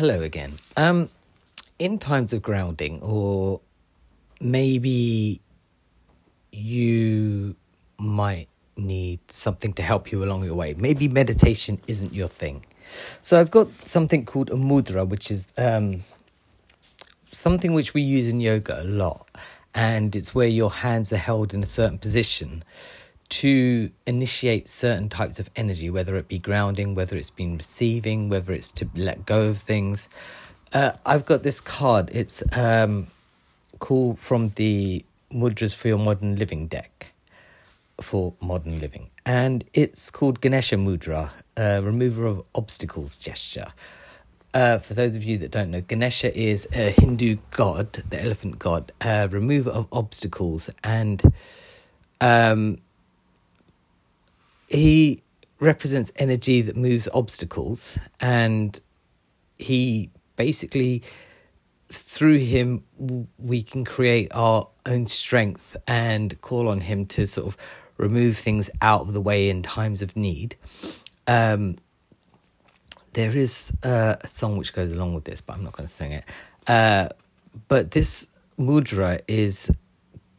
Hello again. Um, in times of grounding, or maybe you might need something to help you along your way. Maybe meditation isn't your thing. So I've got something called a mudra, which is um, something which we use in yoga a lot, and it's where your hands are held in a certain position to initiate certain types of energy, whether it be grounding, whether it's been receiving, whether it's to let go of things. Uh, I've got this card. It's um, called from the Mudras for Your Modern Living deck for modern living, and it's called Ganesha Mudra, uh, remover of obstacles gesture. Uh, for those of you that don't know, Ganesha is a Hindu god, the elephant god, uh, remover of obstacles, and um, he represents energy that moves obstacles and he basically through him we can create our own strength and call on him to sort of remove things out of the way in times of need. Um, there is a song which goes along with this but i'm not going to sing it. Uh, but this mudra is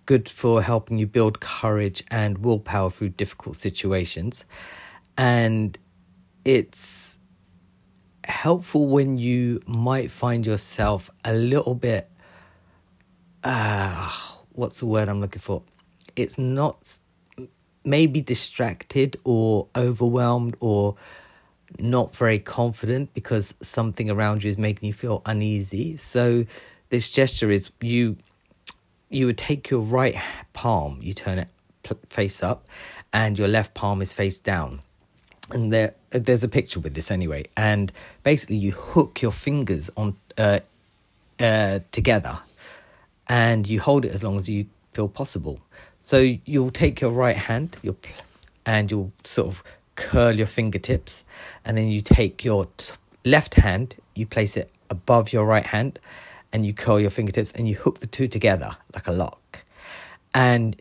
good for helping you build courage and willpower through difficult situations. And it's helpful when you might find yourself a little bit uh what's the word I'm looking for? It's not maybe distracted or overwhelmed or not very confident because something around you is making you feel uneasy. So this gesture is you you would take your right palm, you turn it face up, and your left palm is face down. And there, there's a picture with this anyway. And basically, you hook your fingers on uh, uh, together, and you hold it as long as you feel possible. So you'll take your right hand, you'll and you'll sort of curl your fingertips, and then you take your t- left hand, you place it above your right hand, and you curl your fingertips and you hook the two together like a lock. And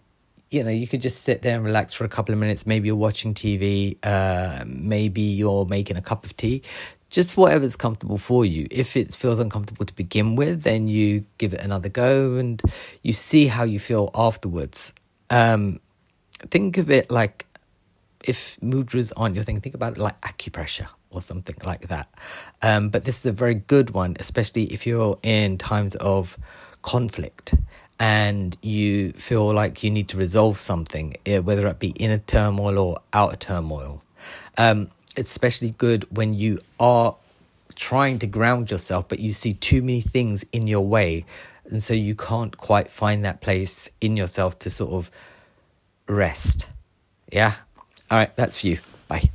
you know, you could just sit there and relax for a couple of minutes. Maybe you're watching TV, uh, maybe you're making a cup of tea, just whatever's comfortable for you. If it feels uncomfortable to begin with, then you give it another go and you see how you feel afterwards. Um, think of it like if mudras aren't your thing, think about it like acupressure or something like that. Um, but this is a very good one, especially if you're in times of conflict and you feel like you need to resolve something, eh, whether it be inner turmoil or outer turmoil. Um, it's especially good when you are trying to ground yourself, but you see too many things in your way. And so you can't quite find that place in yourself to sort of rest. Yeah? All right, that's for you. Bye.